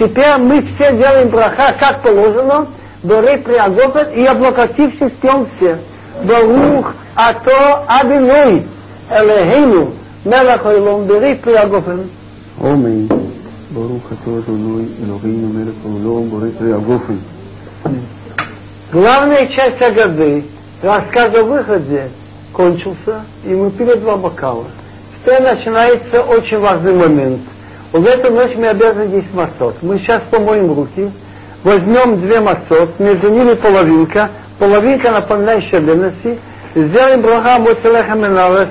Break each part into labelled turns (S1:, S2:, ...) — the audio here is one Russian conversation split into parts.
S1: Теперь мы все делаем браха, как положено, Бори приогопет и облокотившись в нем все. Барух, а то Адиной, Элехейну, Мелах Ойлом, Бори приогопет.
S2: Омей, Барух, а то Адиной, Элохейну, Мелах Ойлом, Бори приогопет.
S1: Главная часть Агады, рассказ о выходе, кончился, и мы пили два бокала. Теперь начинается очень важный момент – в эту ночь мы обязаны есть массот. Мы сейчас помоем руки, возьмем две массот, между ними половинка, половинка напоминающая длинности, сделаем брага моцелеха миналес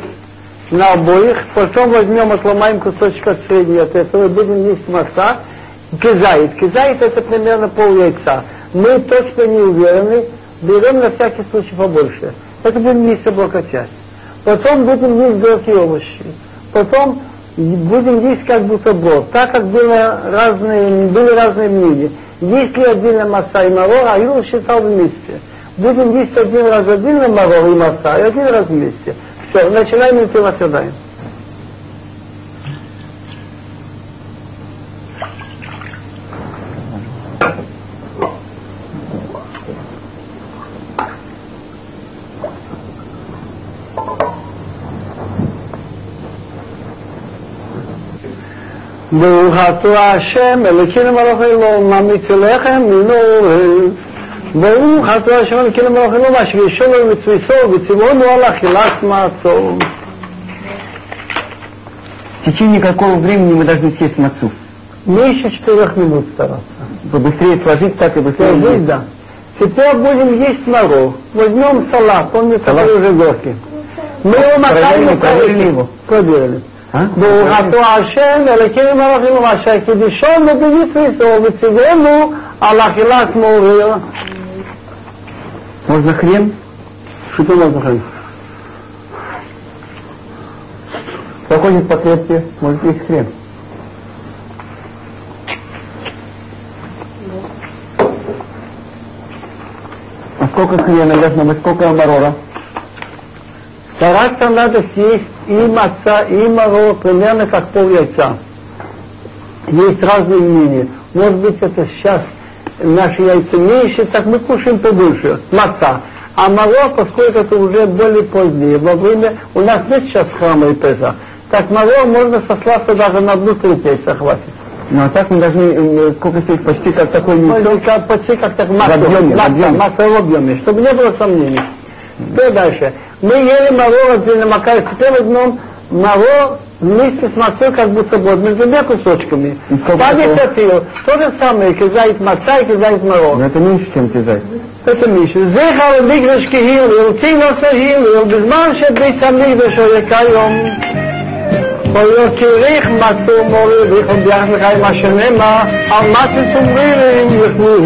S1: на обоих, потом возьмем, отломаем кусочек от средней от этого и будем есть масса. Кизайт. Кизайт это примерно пол яйца. Мы точно не уверены, берем на всякий случай побольше. Это будем есть облако. Потом будем есть белки овощи. Потом будем здесь как будто Бог, так как было разные, были разные мнения. Если отдельно масса и Марор, а Юл считал вместе. Будем есть один раз отдельно Марор и масса, и один раз вместе. Все, начинаем идти в. Барухату Ашем, Элокину Марахайло, Мамицу Лехем, Мину, Барухату Ашем, Элокину Марахайло, Машвишоло, Вицвисо, Вицивону Аллах, Илас Маацо.
S3: В течение какого времени мы должны съесть мацу?
S1: Меньше четырех минут стараться.
S3: Побыстрее сложить так и быстрее.
S1: Сложить, да. Теперь будем есть моров. Возьмем салат, помните,
S3: салат.
S1: уже горки. Мы его макаем,
S3: проверили
S1: его. Проверили.
S3: А?
S1: ברוך אתה השם אלוקינו מלך אלוהים אשר קידישון במצוותו וציוונו על אכילת מוריר.
S3: Можно хрен?
S1: Что можно сказать?
S3: Проходит по клетке, может есть хрен. А сколько хрена должно быть, сколько амарора?
S1: Стараться надо съесть и маца, и моро примерно как пол яйца. Есть разные мнения. Может быть, это сейчас наши яйца меньше, так мы кушаем побольше. Маца. А моро, поскольку это уже более позднее, во время, у нас нет сейчас храма и песа, так моро можно сослаться даже на одну треть яйца хватит.
S3: Ну а так мы должны, э, сколько съесть, почти как такой яйцо.
S1: Почти как, так масса, масса в объеме, чтобы не было сомнений. Что дальше? Мы ели моро отдельно макаем, теперь возьмем моро вместе с массой как будто бы между двумя кусочками.
S3: И сколько
S1: Память
S3: такого?
S1: отъел. То же самое, кизает маца и кизает моро.
S3: Но это меньше, чем тизай.
S1: Это Миша. זכר המקדש כהילל, תינוס ההילל, בזמן שבית המקדש היה כיום. ויותירך מצו מורי ויכול ביחד לך עם השנמה, על מצו תומרירים יוכלו.